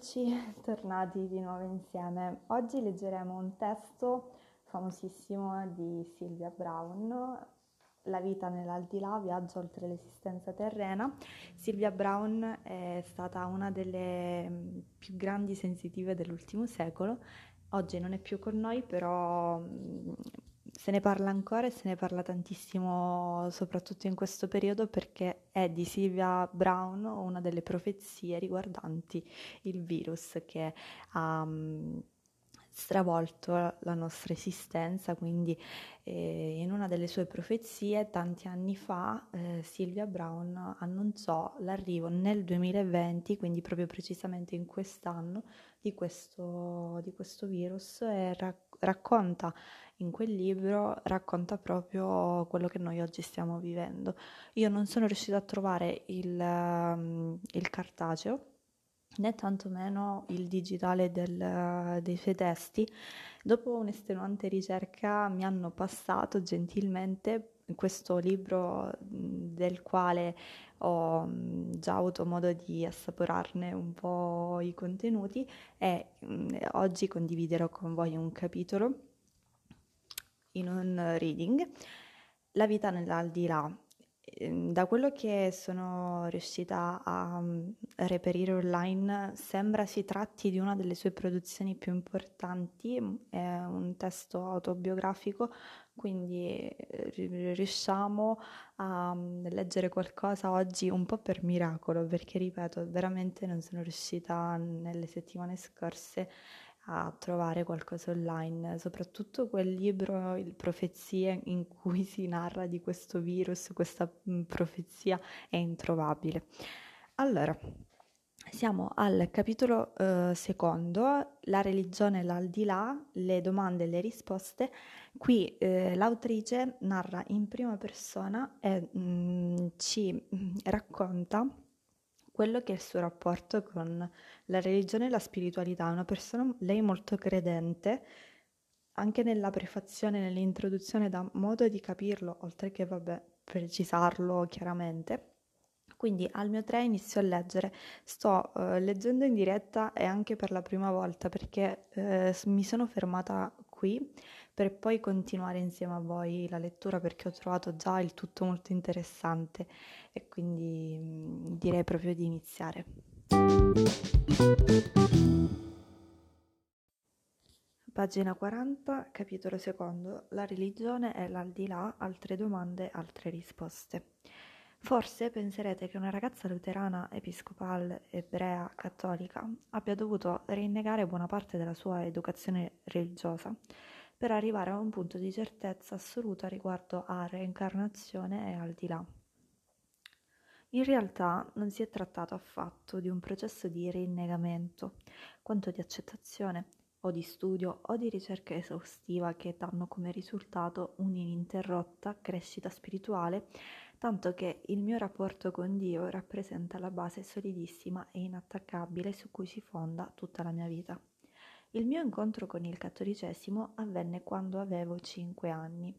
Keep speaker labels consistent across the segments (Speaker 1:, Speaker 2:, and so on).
Speaker 1: Eccoci tornati di nuovo insieme. Oggi leggeremo un testo famosissimo di Sylvia Brown, La vita nell'aldilà, viaggio oltre l'esistenza terrena. Sylvia Brown è stata una delle mm, più grandi sensitive dell'ultimo secolo. Oggi non è più con noi, però mm, se ne parla ancora e se ne parla tantissimo, soprattutto in questo periodo, perché è di Sylvia Brown una delle profezie riguardanti il virus che ha um, stravolto la nostra esistenza. Quindi, eh, in una delle sue profezie, tanti anni fa, eh, Sylvia Brown annunciò l'arrivo nel 2020, quindi proprio precisamente in quest'anno, di questo, di questo virus e rac- racconta in quel libro racconta proprio quello che noi oggi stiamo vivendo. Io non sono riuscita a trovare il, um, il cartaceo né tantomeno il digitale del, dei suoi testi. Dopo un'estenuante ricerca mi hanno passato gentilmente questo libro del quale ho già avuto modo di assaporarne un po' i contenuti e oggi condividerò con voi un capitolo in un reading, La vita nell'aldilà. Ehm, da quello che sono riuscita a reperire online, sembra si tratti di una delle sue produzioni più importanti, è un testo autobiografico, quindi eh, riusciamo a leggere qualcosa oggi un po' per miracolo, perché ripeto, veramente non sono riuscita nelle settimane scorse a trovare qualcosa online, soprattutto quel libro, il Profezie, in cui si narra di questo virus, questa profezia è introvabile. Allora, siamo al capitolo eh, secondo, la religione l'aldilà, le domande e le risposte. Qui eh, l'autrice narra in prima persona e mh, ci racconta quello che è il suo rapporto con la religione e la spiritualità. Una persona, lei molto credente, anche nella prefazione, nell'introduzione dà modo di capirlo, oltre che, vabbè, precisarlo chiaramente. Quindi al mio 3 inizio a leggere, sto uh, leggendo in diretta e anche per la prima volta perché uh, mi sono fermata qui per poi continuare insieme a voi la lettura perché ho trovato già il tutto molto interessante e quindi direi proprio di iniziare. Pagina 40, capitolo secondo. La religione è l'aldilà, altre domande, altre risposte. Forse penserete che una ragazza luterana, episcopale, ebrea, cattolica abbia dovuto rinnegare buona parte della sua educazione religiosa per arrivare a un punto di certezza assoluta riguardo a reincarnazione e al di là. In realtà non si è trattato affatto di un processo di rinnegamento, quanto di accettazione, o di studio o di ricerca esaustiva che danno come risultato un'ininterrotta crescita spirituale, tanto che il mio rapporto con Dio rappresenta la base solidissima e inattaccabile su cui si fonda tutta la mia vita. Il mio incontro con il cattolicesimo avvenne quando avevo cinque anni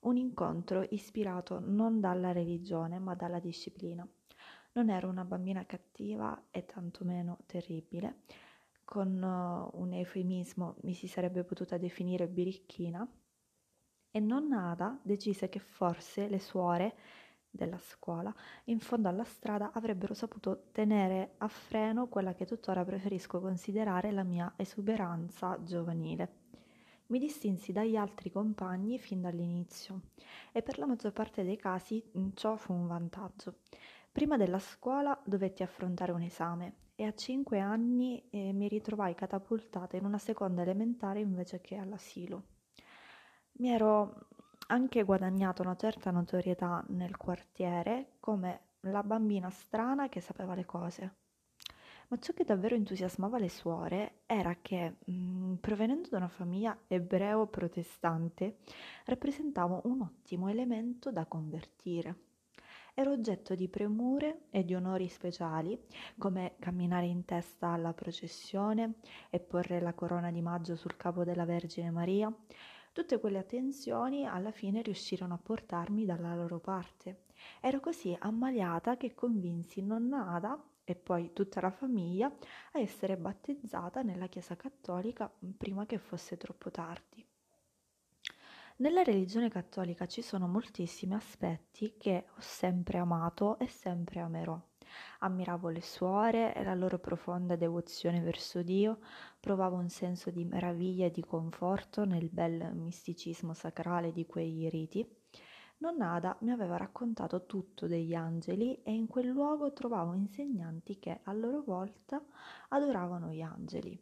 Speaker 1: un incontro ispirato non dalla religione ma dalla disciplina. Non ero una bambina cattiva e tantomeno terribile, con uh, un eufemismo mi si sarebbe potuta definire birichina, e nonna Ada decise che forse le suore della scuola in fondo alla strada avrebbero saputo tenere a freno quella che tuttora preferisco considerare la mia esuberanza giovanile. Mi distinsi dagli altri compagni fin dall'inizio e per la maggior parte dei casi mm, ciò fu un vantaggio. Prima della scuola dovetti affrontare un esame e a cinque anni eh, mi ritrovai catapultata in una seconda elementare invece che all'asilo. Mi ero anche guadagnato una certa notorietà nel quartiere come la bambina strana che sapeva le cose. Ma ciò che davvero entusiasmava le suore era che, mh, mm, provenendo da una famiglia ebreo-protestante, rappresentavo un ottimo elemento da convertire. Ero oggetto di premure e di onori speciali, come camminare in testa alla processione e porre la corona di maggio sul capo della Vergine Maria. Tutte quelle attenzioni alla fine riuscirono a portarmi dalla loro parte. Ero così ammaliata che convinsi nonna Ada e poi tutta la famiglia a essere battezzata nella Chiesa cattolica prima che fosse troppo tardi. Nella religione cattolica ci sono moltissimi aspetti che ho sempre amato e sempre amerò. Ammiravo le suore e la loro profonda devozione verso Dio, provavo un senso di meraviglia e di conforto nel bel misticismo sacrale di quei riti. Nonna Ada mi aveva raccontato tutto degli angeli e in quel luogo trovavo insegnanti che a loro volta adoravano gli angeli.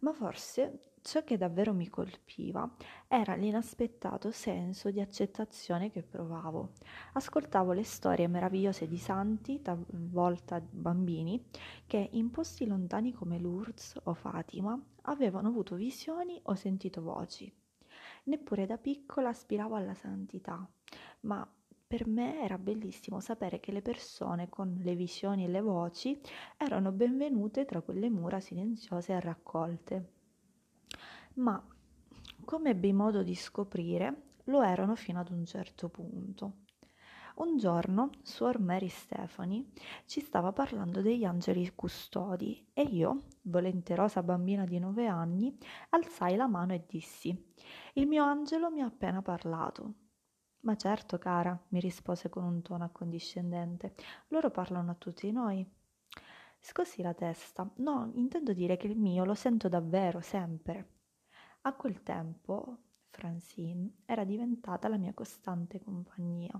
Speaker 1: Ma forse Ciò che davvero mi colpiva era l'inaspettato senso di accettazione che provavo. Ascoltavo le storie meravigliose di santi, talvolta bambini, che in posti lontani come Lourdes o Fatima avevano avuto visioni o sentito voci. Neppure da piccola aspiravo alla santità, ma per me era bellissimo sapere che le persone con le visioni e le voci erano benvenute tra quelle mura silenziose e raccolte ma come ebbi modo di scoprire, lo erano fino ad un certo punto. Un giorno Suor Mary Stephanie ci stava parlando degli angeli custodi e io, volenterosa bambina di nove anni, alzai la mano e dissi: Il mio angelo mi ha appena parlato. Ma certo, cara, mi rispose con un tono accondiscendente, loro parlano a tutti noi. Scossi la testa. No, intendo dire che il mio lo sento davvero, sempre. A quel tempo Francine era diventata la mia costante compagnia.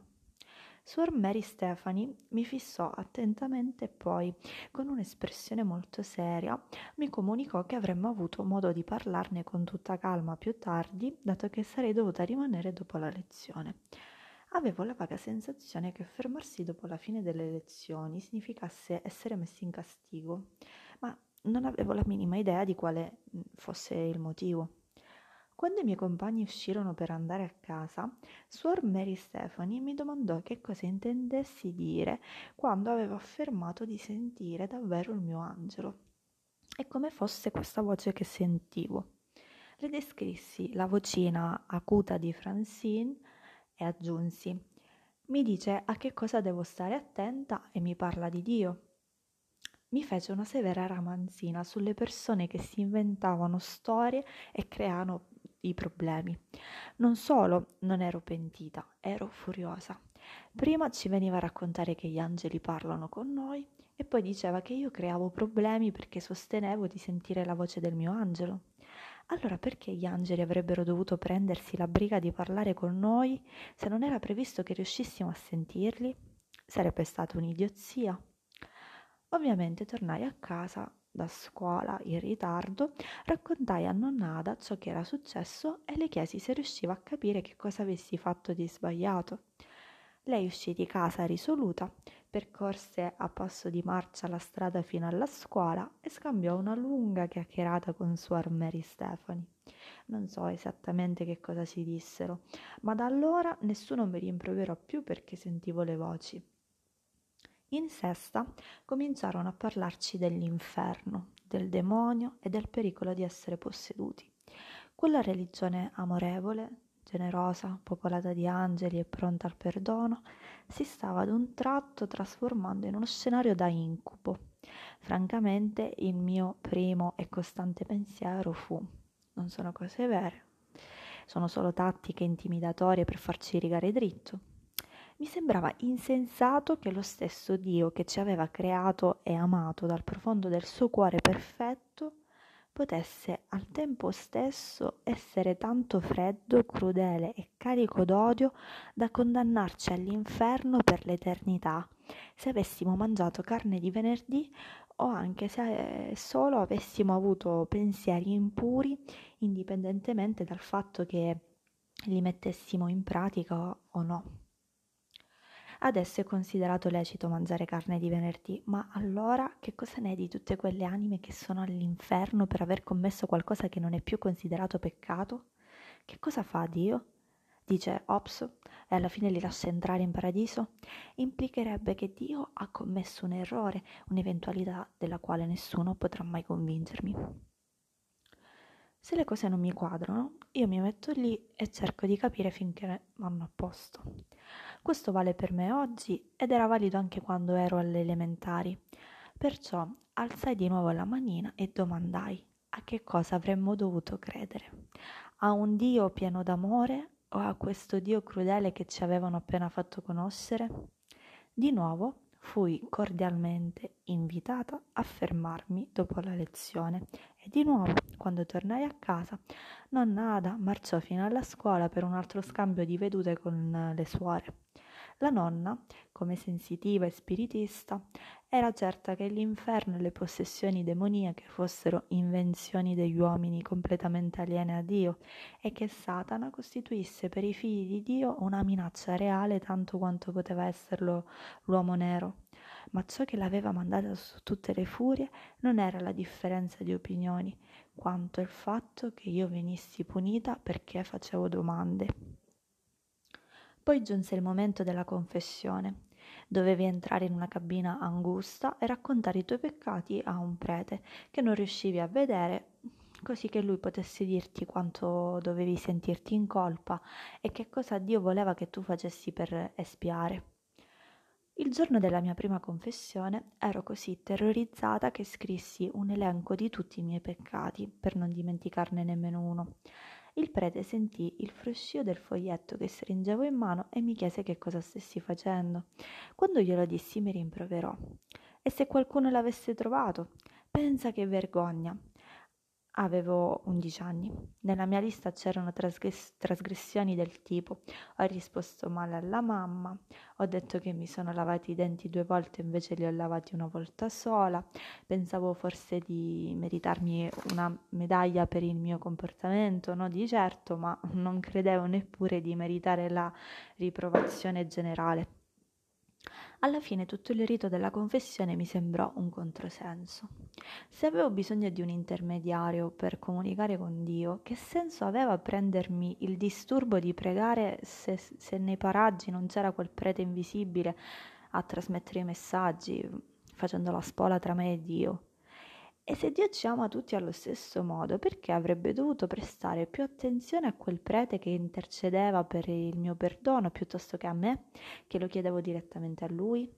Speaker 1: Suor Mary Stephanie mi fissò attentamente e poi, con un'espressione molto seria, mi comunicò che avremmo avuto modo di parlarne con tutta calma più tardi, dato che sarei dovuta rimanere dopo la lezione. Avevo la vaga sensazione che fermarsi dopo la fine delle lezioni significasse essere messi in castigo, ma non avevo la minima idea di quale fosse il motivo. Quando i miei compagni uscirono per andare a casa, Suor Mary Stephanie mi domandò che cosa intendessi dire quando avevo affermato di sentire davvero il mio angelo e come fosse questa voce che sentivo. Le descrissi la vocina acuta di Francine e aggiunsi mi dice a che cosa devo stare attenta e mi parla di Dio. Mi fece una severa ramanzina sulle persone che si inventavano storie e creavano i problemi. Non solo non ero pentita, ero furiosa. Prima ci veniva a raccontare che gli angeli parlano con noi e poi diceva che io creavo problemi perché sostenevo di sentire la voce del mio angelo. Allora perché gli angeli avrebbero dovuto prendersi la briga di parlare con noi se non era previsto che riuscissimo a sentirli? Sarebbe stata un'idiozia. Ovviamente tornai a casa da scuola in ritardo, raccontai a nonnada ciò che era successo e le chiesi se riusciva a capire che cosa avessi fatto di sbagliato. Lei uscì di casa risoluta, percorse a passo di marcia la strada fino alla scuola e scambiò una lunga chiacchierata con Suor Mary Stephanie. Non so esattamente che cosa si dissero, ma da allora nessuno mi rimproverò più perché sentivo le voci. In sesta cominciarono a parlarci dell'inferno, del demonio e del pericolo di essere posseduti. Quella religione amorevole, generosa, popolata di angeli e pronta al perdono, si stava ad un tratto trasformando in uno scenario da incubo. Francamente il mio primo e costante pensiero fu non sono cose vere, sono solo tattiche intimidatorie per farci rigare dritto mi sembrava insensato che lo stesso Dio che ci aveva creato e amato dal profondo del suo cuore perfetto potesse al tempo stesso essere tanto freddo, crudele e carico d'odio da condannarci all'inferno per l'eternità se avessimo mangiato carne di venerdì o anche se solo avessimo avuto pensieri impuri indipendentemente dal fatto che li mettessimo in pratica o no. Adesso è considerato lecito mangiare carne di venerdì, ma allora che cosa ne è di tutte quelle anime che sono all'inferno per aver commesso qualcosa che non è più considerato peccato? Che cosa fa Dio? Dice ops e alla fine li lascia entrare in paradiso? Implicherebbe che Dio ha commesso un errore, un'eventualità della quale nessuno potrà mai convincermi. Se le cose non mi quadrano, io mi metto lì e cerco di capire finché vanno a posto. Questo vale per me oggi ed era valido anche quando ero alle elementari. Perciò alzai di nuovo la manina e domandai a che cosa avremmo dovuto credere. A un Dio pieno d'amore o a questo Dio crudele che ci avevano appena fatto conoscere? Di nuovo fui cordialmente invitata a fermarmi dopo la lezione e di nuovo, quando tornai a casa, nonna Ada marciò fino alla scuola per un altro scambio di vedute con le suore. La nonna, come sensitiva e spiritista, era certa che l'inferno e le possessioni demoniache fossero invenzioni degli uomini completamente aliene a Dio e che Satana costituisse per i figli di Dio una minaccia reale tanto quanto poteva esserlo l'uomo nero. Ma ciò che l'aveva mandata su tutte le furie non era la differenza di opinioni, quanto il fatto che io venissi punita perché facevo domande. Poi giunse il momento della confessione. Dovevi entrare in una cabina angusta e raccontare i tuoi peccati a un prete che non riuscivi a vedere, così che lui potesse dirti quanto dovevi sentirti in colpa e che cosa Dio voleva che tu facessi per espiare. Il giorno della mia prima confessione ero così terrorizzata che scrissi un elenco di tutti i miei peccati, per non dimenticarne nemmeno uno. Il prete sentì il fruscio del foglietto che stringevo in mano e mi chiese che cosa stessi facendo. Quando glielo dissi mi rimproverò. E se qualcuno l'avesse trovato? Pensa che vergogna. Avevo 11 anni. Nella mia lista c'erano trasgress- trasgressioni del tipo ho risposto male alla mamma, ho detto che mi sono lavati i denti due volte invece li ho lavati una volta sola, pensavo forse di meritarmi una medaglia per il mio comportamento, no di certo, ma non credevo neppure di meritare la riprovazione generale. Alla fine tutto il rito della confessione mi sembrò un controsenso. Se avevo bisogno di un intermediario per comunicare con Dio, che senso aveva prendermi il disturbo di pregare se, se nei paraggi non c'era quel prete invisibile a trasmettere i messaggi, facendo la spola tra me e Dio? E se Dio ci ama tutti allo stesso modo, perché avrebbe dovuto prestare più attenzione a quel prete che intercedeva per il mio perdono piuttosto che a me, che lo chiedevo direttamente a lui?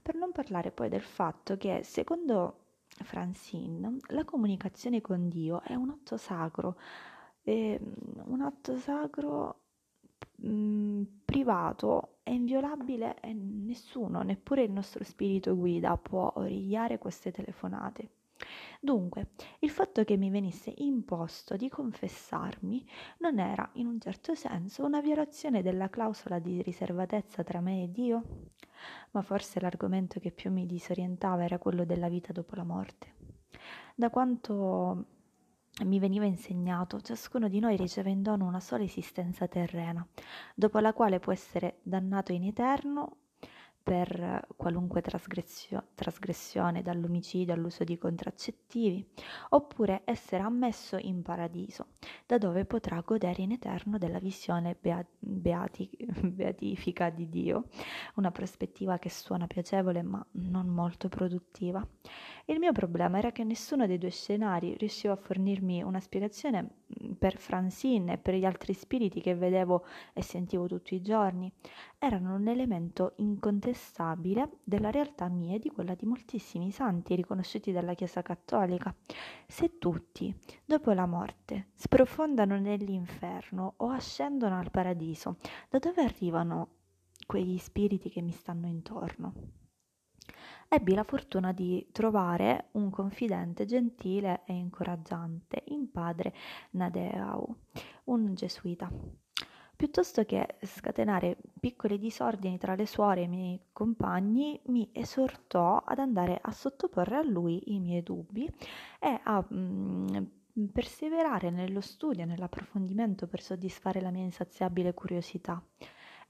Speaker 1: Per non parlare poi del fatto che, secondo Francine, la comunicazione con Dio è un atto sacro, un atto sacro mm, privato e inviolabile e nessuno, neppure il nostro spirito guida, può origliare queste telefonate. Dunque, il fatto che mi venisse imposto di confessarmi non era, in un certo senso, una violazione della clausola di riservatezza tra me e Dio? Ma forse l'argomento che più mi disorientava era quello della vita dopo la morte. Da quanto mi veniva insegnato, ciascuno di noi riceve in dono una sola esistenza terrena, dopo la quale può essere dannato in eterno per qualunque trasgressio- trasgressione, dall'omicidio all'uso di contraccettivi, oppure essere ammesso in paradiso, da dove potrà godere in eterno della visione bea- beati- beatifica di Dio, una prospettiva che suona piacevole ma non molto produttiva. Il mio problema era che nessuno dei due scenari riusciva a fornirmi una spiegazione mm, per Francine e per gli altri spiriti che vedevo e sentivo tutti i giorni. Erano un elemento incontestabile della realtà mia e di quella di moltissimi santi riconosciuti dalla Chiesa cattolica. Se tutti, dopo la morte, sprofondano nell'inferno o ascendono al paradiso, da dove arrivano quegli spiriti che mi stanno intorno? Ebbi la fortuna di trovare un confidente gentile e incoraggiante in padre Nadeau, un gesuita. Piuttosto che scatenare piccoli disordini tra le suore e i miei compagni, mi esortò ad andare a sottoporre a lui i miei dubbi e a mm, perseverare nello studio e nell'approfondimento per soddisfare la mia insaziabile curiosità.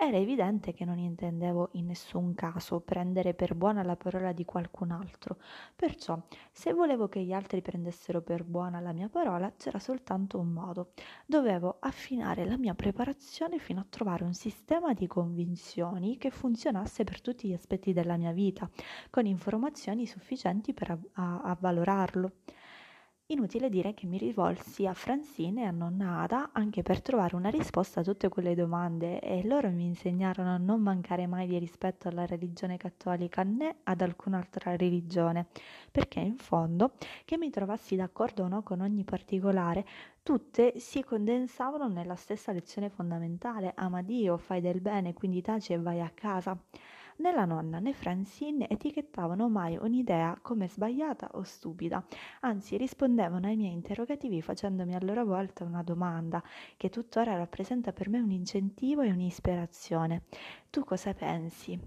Speaker 1: Era evidente che non intendevo in nessun caso prendere per buona la parola di qualcun altro, perciò se volevo che gli altri prendessero per buona la mia parola c'era soltanto un modo. Dovevo affinare la mia preparazione fino a trovare un sistema di convinzioni che funzionasse per tutti gli aspetti della mia vita, con informazioni sufficienti per avvalorarlo. Inutile dire che mi rivolsi a Francine e a nonna Ada anche per trovare una risposta a tutte quelle domande e loro mi insegnarono a non mancare mai di rispetto alla religione cattolica né ad alcun'altra religione, perché in fondo, che mi trovassi d'accordo o no con ogni particolare, tutte si condensavano nella stessa lezione fondamentale, ama Dio, fai del bene, quindi taci e vai a casa. Né la nonna né Francine etichettavano mai un'idea come sbagliata o stupida, anzi rispondevano ai miei interrogativi facendomi a loro volta una domanda che tuttora rappresenta per me un incentivo e un'ispirazione. Tu cosa pensi?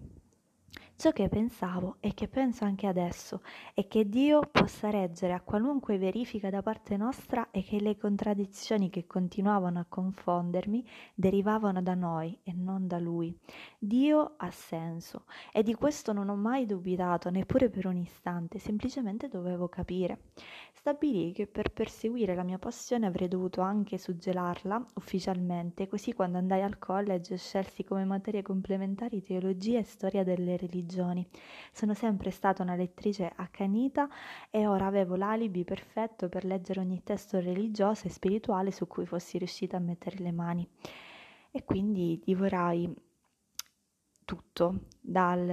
Speaker 1: Ciò che pensavo e che penso anche adesso è che Dio possa reggere a qualunque verifica da parte nostra e che le contraddizioni che continuavano a confondermi derivavano da noi e non da Lui. Dio ha senso e di questo non ho mai dubitato neppure per un istante, semplicemente dovevo capire. Stabilì che per perseguire la mia passione avrei dovuto anche suggelarla ufficialmente, così quando andai al college scelsi come materie complementari teologia e storia delle religioni. Sono sempre stata una lettrice accanita e ora avevo l'alibi perfetto per leggere ogni testo religioso e spirituale su cui fossi riuscita a mettere le mani. E quindi divorai tutto, dal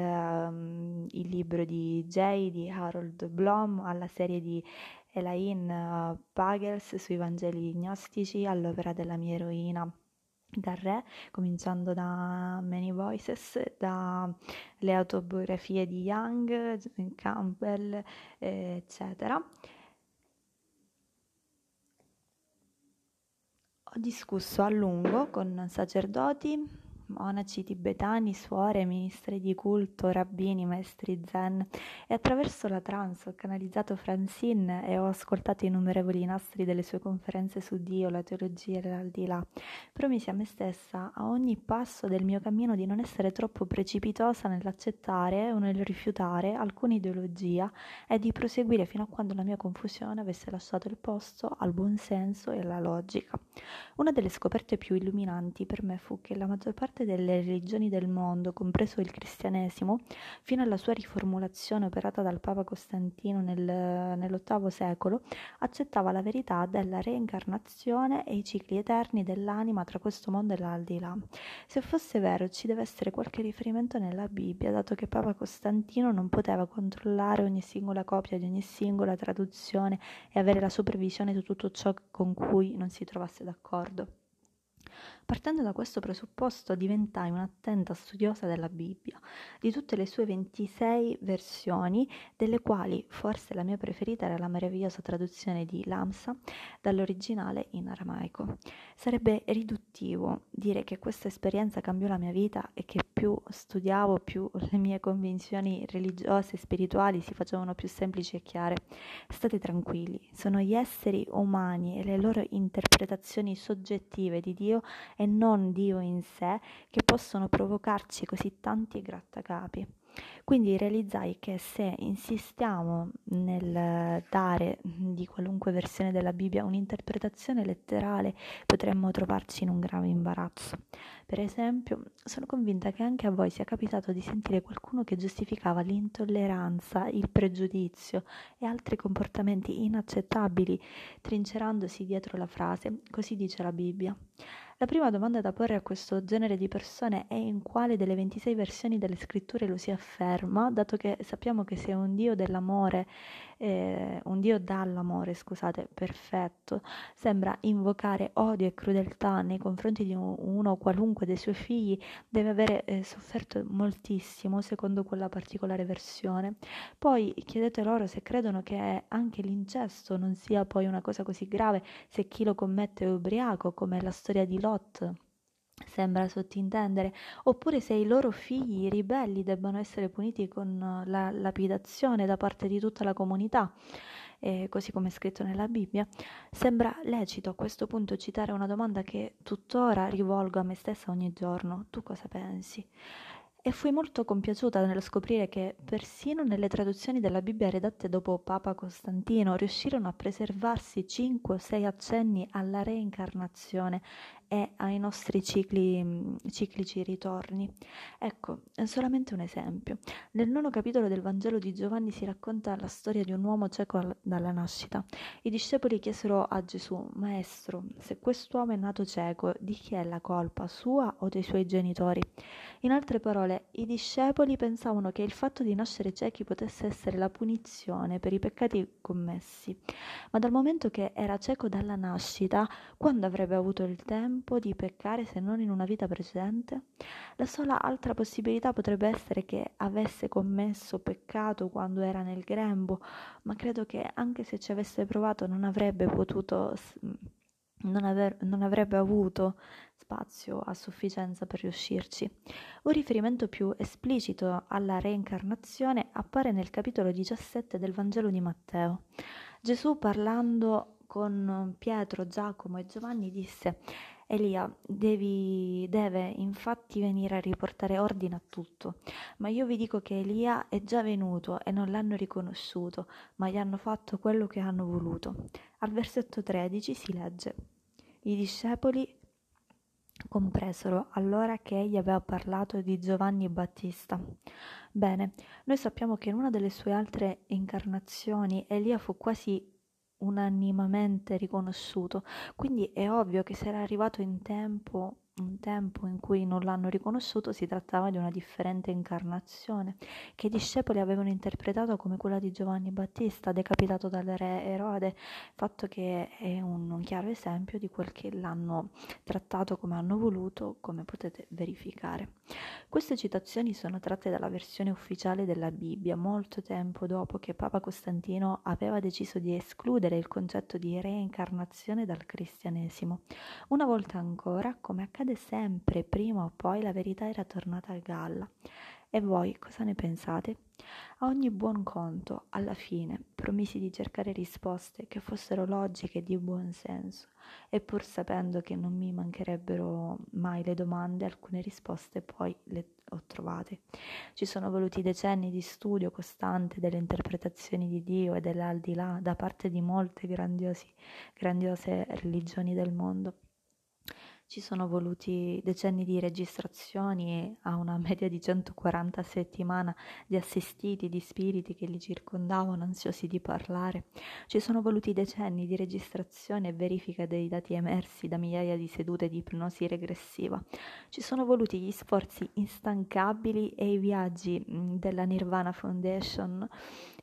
Speaker 1: um, libro di Jay di Harold Blom alla serie di Elaine uh, Pagels sui Vangeli gnostici all'opera della mia eroina dal re, cominciando da Many Voices, dalle autobiografie di Young, Campbell, eccetera. Ho discusso a lungo con sacerdoti, monaci tibetani, suore, ministri di culto, rabbini, maestri zen e attraverso la trance ho canalizzato Francine e ho ascoltato innumerevoli nastri delle sue conferenze su Dio, la teologia e l'aldilà. Promisi a me stessa a ogni passo del mio cammino di non essere troppo precipitosa nell'accettare o nel rifiutare alcuna ideologia e di proseguire fino a quando la mia confusione avesse lasciato il posto al buon senso e alla logica. Una delle scoperte più illuminanti per me fu che la maggior parte parte delle religioni del mondo, compreso il cristianesimo, fino alla sua riformulazione operata dal Papa Costantino nel, nell'VIII secolo, accettava la verità della reincarnazione e i cicli eterni dell'anima tra questo mondo e l'aldilà. Se fosse vero, ci deve essere qualche riferimento nella Bibbia, dato che Papa Costantino non poteva controllare ogni singola copia di ogni singola traduzione e avere la supervisione su tutto ciò con cui non si trovasse d'accordo. Partendo da questo presupposto diventai un'attenta studiosa della Bibbia, di tutte le sue 26 versioni, delle quali forse la mia preferita era la meravigliosa traduzione di Lamsa dall'originale in aramaico. Sarebbe riduttivo dire che questa esperienza cambiò la mia vita e che più studiavo, più le mie convinzioni religiose e spirituali si facevano più semplici e chiare. State tranquilli, sono gli esseri umani e le loro interpretazioni soggettive di Dio e non Dio in sé che possono provocarci così tanti grattacapi. Quindi realizzai che se insistiamo nel dare di qualunque versione della Bibbia un'interpretazione letterale potremmo trovarci in un grave imbarazzo. Per esempio, sono convinta che anche a voi sia capitato di sentire qualcuno che giustificava l'intolleranza, il pregiudizio e altri comportamenti inaccettabili trincerandosi dietro la frase così dice la Bibbia. La prima domanda da porre a questo genere di persone è in quale delle 26 versioni delle scritture lo si afferma, dato che sappiamo che se un Dio dell'amore, eh, un Dio dall'amore, scusate, perfetto, sembra invocare odio e crudeltà nei confronti di uno o qualunque dei suoi figli, deve avere eh, sofferto moltissimo secondo quella particolare versione. Poi chiedete loro se credono che anche l'incesto non sia poi una cosa così grave se chi lo commette è ubriaco, come la storia di Lot Lot sembra sottintendere, oppure se i loro figli ribelli debbano essere puniti con la lapidazione da parte di tutta la comunità, eh, così come è scritto nella Bibbia, sembra lecito a questo punto citare una domanda che tuttora rivolgo a me stessa ogni giorno. Tu cosa pensi? E fui molto compiaciuta nello scoprire che persino nelle traduzioni della Bibbia redatte dopo Papa Costantino riuscirono a preservarsi cinque o sei accenni alla reincarnazione e ai nostri cicli, mm, ciclici ritorni. Ecco, è solamente un esempio. Nel nono capitolo del Vangelo di Giovanni si racconta la storia di un uomo cieco dalla nascita. I discepoli chiesero a Gesù, Maestro, se quest'uomo è nato cieco, di chi è la colpa, sua o dei suoi genitori? In altre parole, i discepoli pensavano che il fatto di nascere ciechi potesse essere la punizione per i peccati commessi, ma dal momento che era cieco dalla nascita, quando avrebbe avuto il tempo di peccare se non in una vita precedente? La sola altra possibilità potrebbe essere che avesse commesso peccato quando era nel grembo, ma credo che anche se ci avesse provato non avrebbe potuto non, aver, non, avrebbe avuto spazio a sufficienza per riuscirci. Un riferimento più esplicito alla reincarnazione appare nel capitolo 17 del Vangelo di Matteo. Gesù parlando con Pietro, Giacomo e Giovanni disse Elia devi, deve infatti venire a riportare ordine a tutto, ma io vi dico che Elia è già venuto e non l'hanno riconosciuto, ma gli hanno fatto quello che hanno voluto. Al versetto 13 si legge I discepoli compresero allora che egli aveva parlato di Giovanni Battista. Bene, noi sappiamo che in una delle sue altre incarnazioni Elia fu quasi unanimamente riconosciuto, quindi è ovvio che se era arrivato in tempo un tempo in cui non l'hanno riconosciuto si trattava di una differente incarnazione, che i discepoli avevano interpretato come quella di Giovanni Battista, decapitato dal re Erode, fatto che è un, un chiaro esempio di quel che l'hanno trattato come hanno voluto, come potete verificare. Queste citazioni sono tratte dalla versione ufficiale della Bibbia, molto tempo dopo che Papa Costantino aveva deciso di escludere il concetto di reincarnazione dal cristianesimo. Una volta ancora, come accade sempre, prima o poi la verità era tornata a galla. E voi cosa ne pensate? A ogni buon conto, alla fine, promisi di cercare risposte che fossero logiche e di buon senso, e pur sapendo che non mi mancherebbero mai le domande, alcune risposte poi le ho trovate. Ci sono voluti decenni di studio costante delle interpretazioni di Dio e dell'aldilà da parte di molte grandiose religioni del mondo ci sono voluti decenni di registrazioni a una media di 140 a settimana di assistiti, di spiriti che li circondavano, ansiosi di parlare. Ci sono voluti decenni di registrazione e verifica dei dati emersi da migliaia di sedute di ipnosi regressiva. Ci sono voluti gli sforzi instancabili e i viaggi della Nirvana Foundation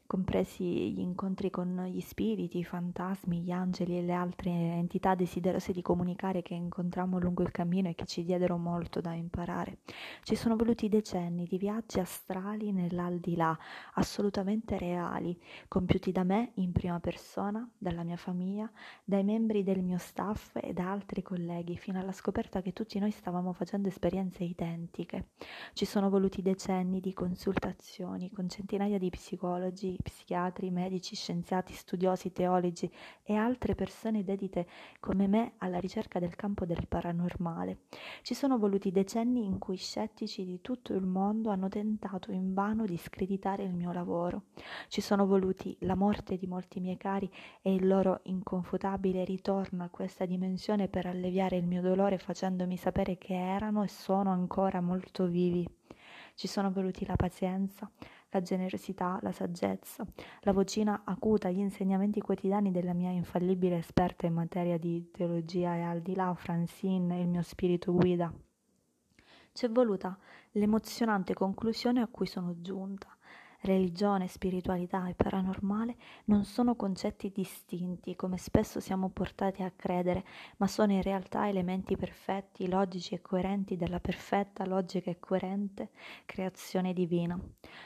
Speaker 1: compresi gli incontri con gli spiriti, i fantasmi, gli angeli e le altre entità desiderose di comunicare che incontrammo lungo il cammino e che ci diedero molto da imparare. Ci sono voluti decenni di viaggi astrali nell'aldilà, assolutamente reali, compiuti da me in prima persona, dalla mia famiglia, dai membri del mio staff e da altri colleghi, fino alla scoperta che tutti noi stavamo facendo esperienze identiche. Ci sono voluti decenni di consultazioni con centinaia di psicologi, psichiatri, medici, scienziati, studiosi, teologi e altre persone dedite come me alla ricerca del campo del paranormale. Ci sono voluti decenni in cui scettici di tutto il mondo hanno tentato invano di screditare il mio lavoro. Ci sono voluti la morte di molti miei cari e il loro inconfutabile ritorno a questa dimensione per alleviare il mio dolore facendomi sapere che erano e sono ancora molto vivi. Ci sono voluti la pazienza, la generosità, la saggezza, la vocina acuta, gli insegnamenti quotidiani della mia infallibile esperta in materia di teologia e al di là, Francine, il mio spirito guida. C'è voluta l'emozionante conclusione a cui sono giunta religione, spiritualità e paranormale non sono concetti distinti, come spesso siamo portati a credere, ma sono in realtà elementi perfetti, logici e coerenti della perfetta, logica e coerente creazione divina.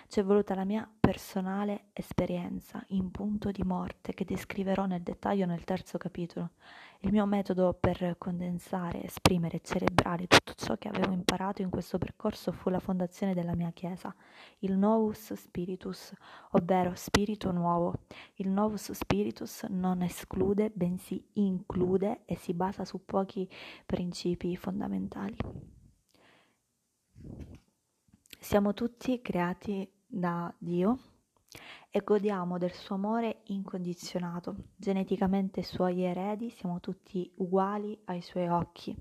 Speaker 1: C'è voluta la mia personale esperienza in punto di morte che descriverò nel dettaglio nel terzo capitolo il mio metodo per condensare, esprimere e celebrare tutto ciò che avevo imparato in questo percorso fu la fondazione della mia chiesa, il Novus Spiritus, ovvero spirito nuovo. Il Novus Spiritus non esclude, bensì include e si basa su pochi principi fondamentali. Siamo tutti creati da Dio e godiamo del suo amore incondizionato. Geneticamente suoi eredi, siamo tutti uguali ai suoi occhi.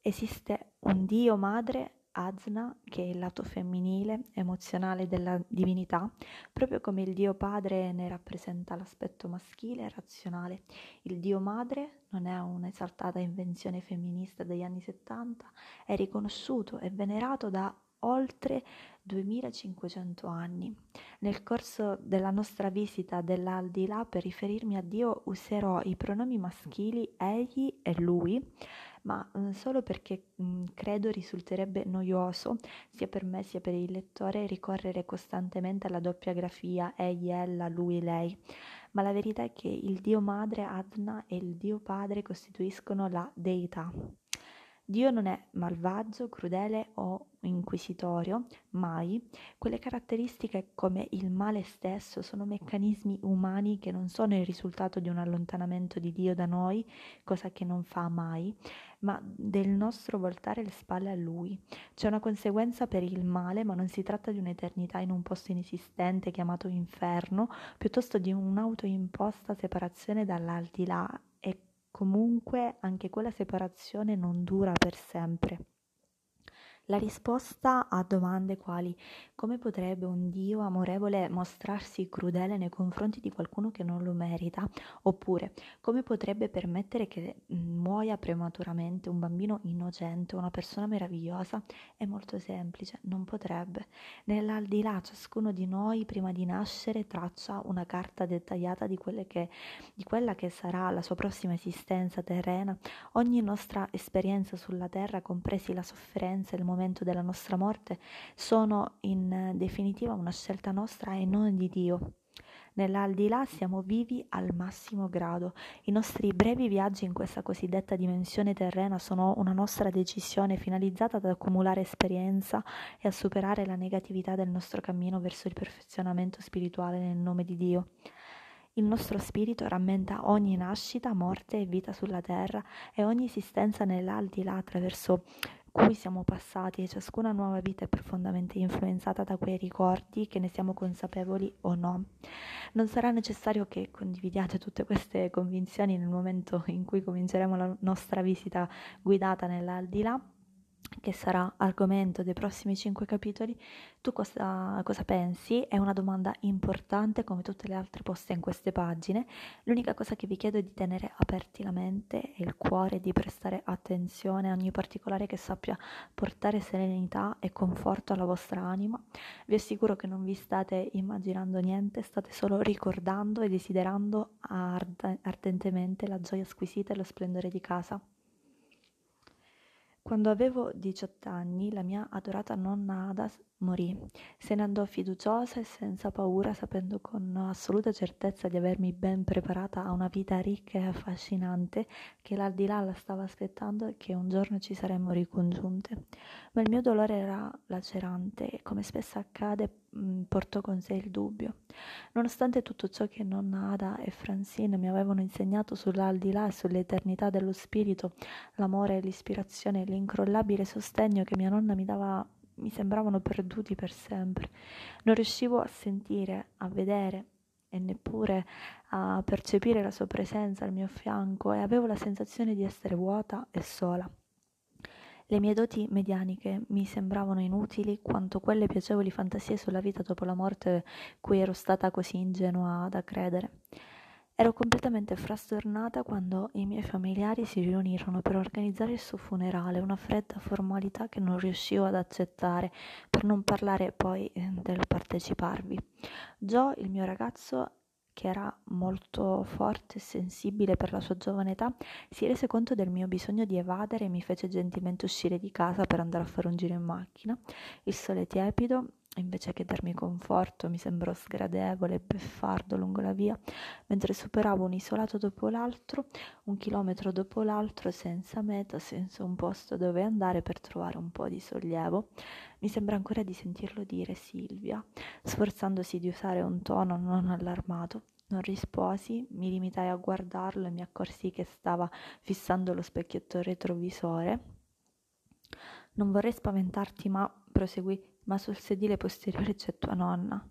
Speaker 1: Esiste un Dio madre Azna, che è il lato femminile, emozionale della divinità, proprio come il Dio Padre ne rappresenta l'aspetto maschile e razionale. Il Dio Madre non è un'esaltata invenzione femminista degli anni 70, è riconosciuto e venerato da oltre 2500 anni. Nel corso della nostra visita dell'aldilà per riferirmi a Dio userò i pronomi maschili egli e lui ma eh, solo perché mh, credo risulterebbe noioso sia per me sia per il lettore ricorrere costantemente alla doppia grafia egli, ella, lui, lei. Ma la verità è che il Dio Madre Adna e il Dio Padre costituiscono la deità. Dio non è malvagio, crudele o inquisitorio, mai. Quelle caratteristiche come il male stesso sono meccanismi umani che non sono il risultato di un allontanamento di Dio da noi, cosa che non fa mai, ma del nostro voltare le spalle a Lui. C'è una conseguenza per il male, ma non si tratta di un'eternità in un posto inesistente chiamato inferno, piuttosto di un'autoimposta separazione dall'aldilà comunque anche quella separazione non dura per sempre. La risposta a domande quali come potrebbe un Dio amorevole mostrarsi crudele nei confronti di qualcuno che non lo merita, oppure come potrebbe permettere che mm, muoia prematuramente un bambino innocente, una persona meravigliosa, è molto semplice, non potrebbe. Nell'aldilà ciascuno di noi prima di nascere traccia una carta dettagliata di, che, di quella che sarà la sua prossima esistenza terrena, ogni nostra esperienza sulla terra, compresi la sofferenza e il momento momento della nostra morte sono in definitiva una scelta nostra e non di Dio. Nell'aldilà siamo vivi al massimo grado. I nostri brevi viaggi in questa cosiddetta dimensione terrena sono una nostra decisione finalizzata ad accumulare esperienza e a superare la negatività del nostro cammino verso il perfezionamento spirituale nel nome di Dio. Il nostro spirito rammenta ogni nascita, morte e vita sulla terra e ogni esistenza nell'aldilà attraverso cui siamo passati e ciascuna nuova vita è profondamente influenzata da quei ricordi che ne siamo consapevoli o no. Non sarà necessario che condividiate tutte queste convinzioni nel momento in cui cominceremo la nostra visita guidata nell'aldilà che sarà argomento dei prossimi cinque capitoli, tu cosa, cosa, pensi? È una domanda importante come tutte le altre poste in queste pagine. L'unica cosa che vi chiedo è di tenere aperti la mente e il cuore, di prestare attenzione a ogni particolare che sappia portare serenità e conforto alla vostra anima. Vi assicuro che non vi state immaginando niente, state solo ricordando e desiderando ard- ardentemente la gioia squisita e lo splendore di casa. Quando avevo 18 anni, la mia adorata nonna Ada morì. Se ne andò fiduciosa e senza paura, sapendo con assoluta certezza di avermi ben preparata a una vita ricca e affascinante, che l'aldilà la stava aspettando e che un giorno ci saremmo ricongiunte. Ma il mio dolore era lacerante e, come spesso accade, mm, portò con sé il dubbio. Nonostante tutto ciò che nonna Ada e Francine mi avevano insegnato sull'aldilà e sull'eternità dello spirito, l'amore, l'ispirazione e l'incrollabile sostegno che mia nonna mi dava mi sembravano perduti per sempre. Non riuscivo a sentire, a vedere e neppure a percepire la sua presenza al mio fianco e avevo la sensazione di essere vuota e sola. Le mie doti medianiche mi sembravano inutili quanto quelle piacevoli fantasie sulla vita dopo la morte cui ero stata così ingenua da credere. Ero completamente frastornata quando i miei familiari si riunirono per organizzare il suo funerale, una fredda formalità che non riuscivo ad accettare, per non parlare poi eh, del parteciparvi. Joe, il mio ragazzo, che era molto forte e sensibile per la sua giovane età, si rese conto del mio bisogno di evadere e mi fece gentilmente uscire di casa per andare a fare un giro in macchina. Il sole tiepido invece che darmi conforto mi sembrò sgradevole e beffardo lungo la via, mentre superavo un isolato dopo l'altro, un chilometro dopo l'altro, senza meta, senza un posto dove andare per trovare un po' di sollievo. Mi sembra ancora di sentirlo dire Silvia, sforzandosi di usare un tono non allarmato. Non risposi, mi limitai a guardarlo e mi accorsi che stava fissando lo specchietto retrovisore. Non vorrei spaventarti, ma proseguì ma sul sedile posteriore c'è tua nonna.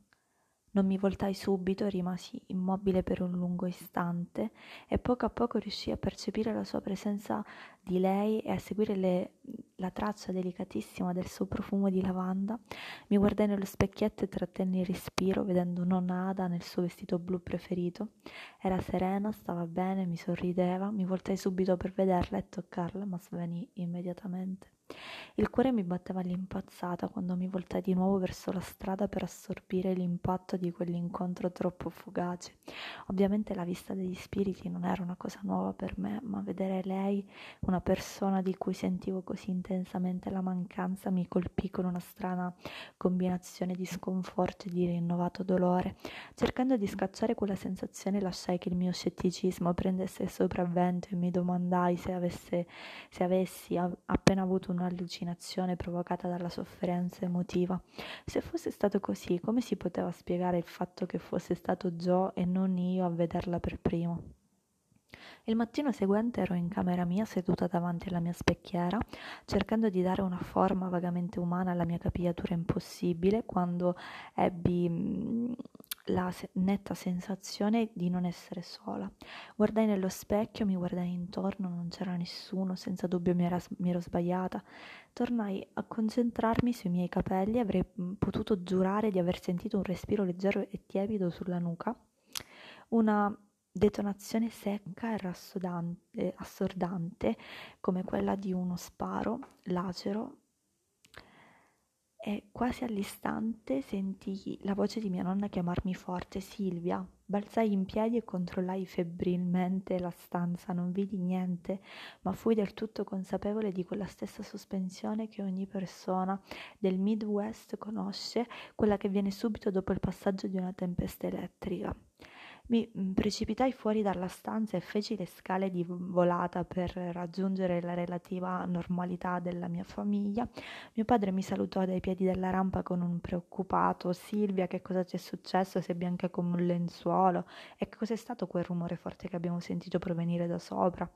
Speaker 1: Non mi voltai subito, rimasi immobile per un lungo istante e poco a poco riuscii a percepire la sua presenza di lei e a seguire le, la traccia delicatissima del suo profumo di lavanda. Mi guardai nello specchietto e trattenni il respiro, vedendo nonna Ada nel suo vestito blu preferito. Era serena, stava bene, mi sorrideva. Mi voltai subito per vederla e toccarla, ma svanì immediatamente. Il cuore mi batteva all'impazzata quando mi voltai di nuovo verso la strada per assorbire l'impatto di quell'incontro troppo fugace. Ovviamente la vista degli spiriti non era una cosa nuova per me, ma vedere lei, una persona di cui sentivo così intensamente la mancanza, mi colpì con una strana combinazione di sconforto e di rinnovato dolore. Cercando di scacciare quella sensazione, lasciai che il mio scetticismo prendesse il sopravvento e mi domandai se, avesse, se avessi appena avuto un un'allucinazione provocata dalla sofferenza emotiva. Se fosse stato così, come si poteva spiegare il fatto che fosse stato Joe e non io a vederla per primo? Il mattino seguente ero in camera mia seduta davanti alla mia specchiera, cercando di dare una forma vagamente umana alla mia capigliatura impossibile, quando ebbi la netta sensazione di non essere sola. Guardai nello specchio, mi guardai intorno, non c'era nessuno, senza dubbio mi, era, mi ero sbagliata. Tornai a concentrarmi sui miei capelli, avrei potuto giurare di aver sentito un respiro leggero e tiepido sulla nuca. Una detonazione secca e assordante come quella di uno sparo lacero e quasi all'istante sentii la voce di mia nonna chiamarmi forte Silvia. Balzai in piedi e controllai febbrilmente la stanza, non vidi niente, ma fui del tutto consapevole di quella stessa sospensione che ogni persona del Midwest conosce, quella che viene subito dopo il passaggio di una tempesta elettrica. Mi mm, precipitai fuori dalla stanza e feci le scale di volata per raggiungere la relativa normalità della mia famiglia. Mio padre mi salutò dai piedi della rampa con un preoccupato Silvia, che cosa ti è successo? Sei bianca come un lenzuolo. E cos'è stato quel rumore forte che abbiamo sentito provenire da sopra?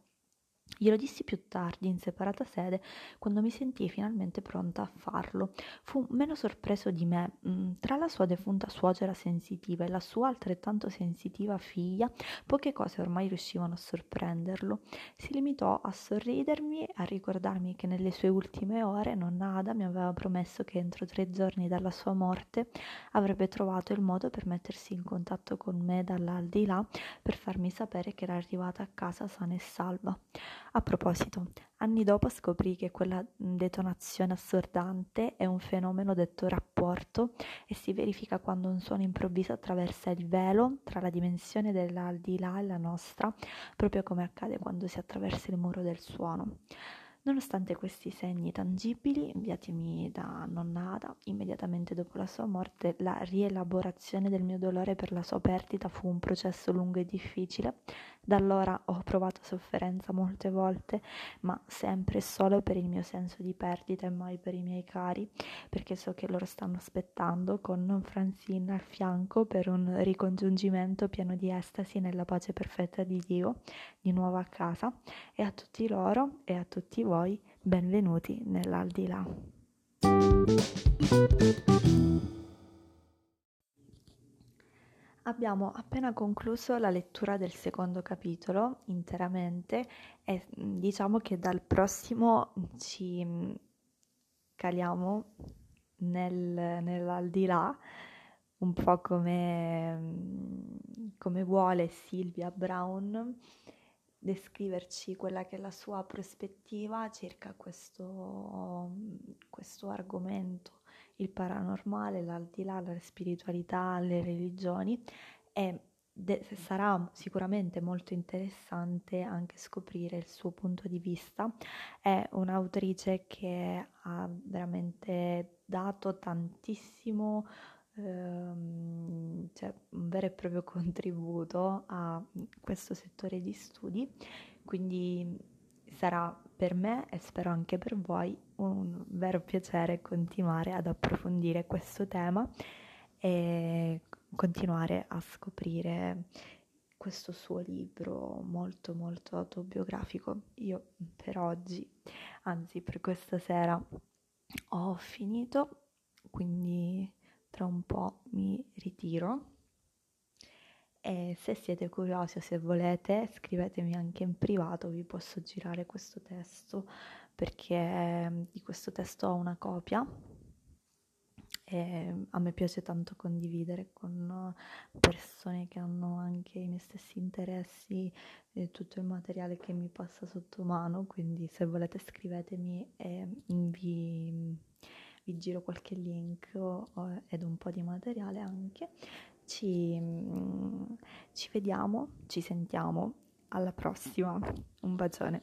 Speaker 1: Glielo dissi più tardi, in separata sede, quando mi sentii finalmente pronta a farlo. Fu meno sorpreso di me. Mm, tra la sua defunta suocera sensitiva e la sua altrettanto sensitiva figlia, poche cose ormai riuscivano a sorprenderlo. Si limitò a sorridermi e a ricordarmi che nelle sue ultime ore nonna Ada mi aveva promesso che entro tre giorni dalla sua morte avrebbe trovato il modo per mettersi in contatto con me dall'aldilà per farmi sapere che era arrivata a casa sana e salva. A proposito, anni dopo scoprì che quella detonazione assordante è un fenomeno detto rapporto e si verifica quando un suono improvviso attraversa il velo tra la dimensione dell'aldilà e la nostra, proprio come accade quando si attraversa il muro del suono. Nonostante questi segni tangibili inviatimi da nonnata, immediatamente dopo la sua morte, la rielaborazione del mio dolore per la sua perdita fu un processo lungo e difficile. Da allora ho provato sofferenza molte volte, ma sempre solo per il mio senso di perdita e mai per i miei cari, perché so che loro stanno aspettando con Francine al fianco per un ricongiungimento pieno di estasi nella pace perfetta di Dio, di nuovo a casa, e a tutti loro e a tutti voi benvenuti nell'aldilà. Abbiamo appena concluso la lettura del secondo capitolo interamente e mm, diciamo che dal prossimo ci mm, caliamo nel, nell'aldilà un po' come, mm, come vuole Silvia Brown descriverci quella che è la sua prospettiva circa questo, questo argomento, il paranormale, l'aldilà, la spiritualità, le religioni e de- sarà sicuramente molto interessante anche scoprire il suo punto di vista. È un'autrice che ha veramente dato tantissimo ehm, cioè un vero e proprio contributo a questo settore di studi, quindi sarà per me e spero anche per voi un vero piacere continuare ad approfondire questo tema e continuare a scoprire questo suo libro molto molto autobiografico. Io per oggi, anzi per questa sera, ho finito, quindi tra un po' mi ritiro. E se siete curiosi o se volete, scrivetemi anche in privato, vi posso girare questo testo perché ehm, di questo testo ho una copia e a me piace tanto condividere con persone che hanno anche i miei stessi interessi e tutto il materiale che mi passa sotto mano, quindi se volete scrivetemi e vi, vi giro qualche link ed un po' di materiale anche ci, mm, ci vediamo, ci sentiamo. Alla prossima, un bacione.